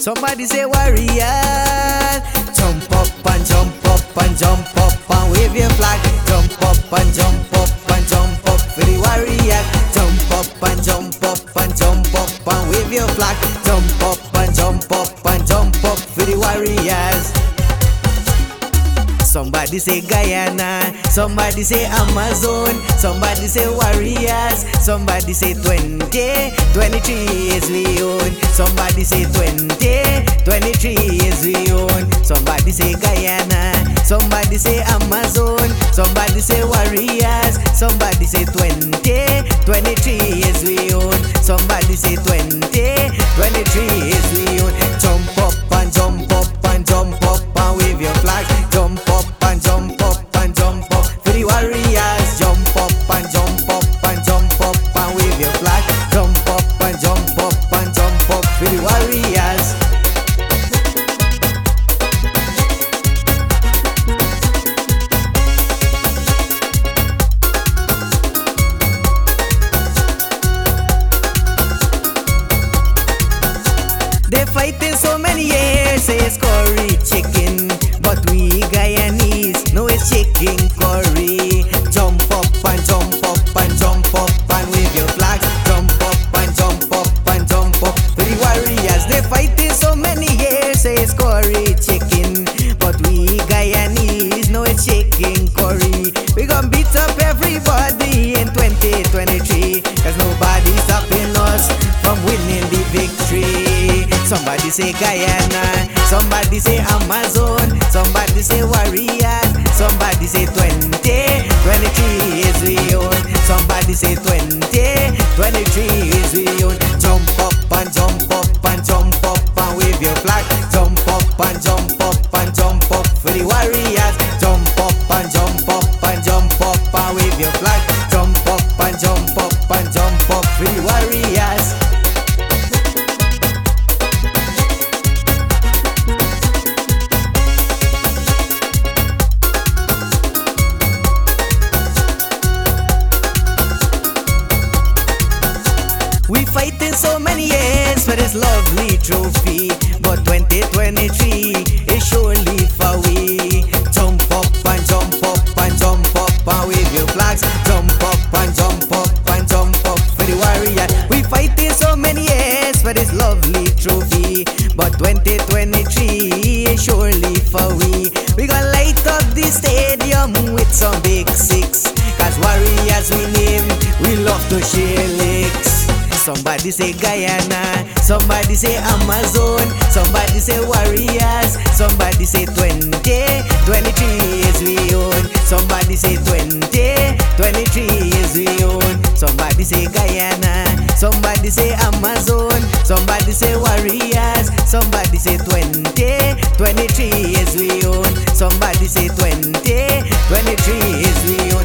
Somebody say warrior. Jump up and jump up and jump up and wave your flag. Jump up and jump up and jump up for the warrior. Jump up and jump up and jump up and wave your flag. Jump up and jump up and jump up for the warriors. Somebody say Guyana, somebody say Amazon, somebody say Warriors, somebody say 20, 23 is own, somebody say 20, 23 is we own, somebody say Guyana, somebody say Amazon, somebody say Warriors, somebody say 20, 23 is we own, somebody say 20, 23 fighting so many years, say curry chicken. Somebody say Guyana, somebody say Amazon, somebody say Warriors, somebody say 20, 23 is we own, somebody say 20, 23 is we own. Jump up and jump up and jump up and wave your flag. Jump up and jump up and jump up for the Warriors. Jump up and jump up and jump up and wave your flag. Jump up and jump up and jump up for the Warriors. We fighting so many years for this lovely trophy, but 2023 is surely far away. Jump up and jump up and jump up and wave your flags. Jump up and jump up and jump up for the warrior. We fighting so many years for this lovely trophy, but 2023 is surely far away. We gonna light up the stadium with some big six, cause warriors we name, we love to share licks. Somebody say Guyana, somebody say Amazon, somebody say Warriors, somebody say 20, 23 is we own, somebody say 20, 23 is we own, somebody say Guyana, somebody say Amazon, somebody say Warriors, somebody say 20, 23 is we own, somebody say 20, 23 is we own,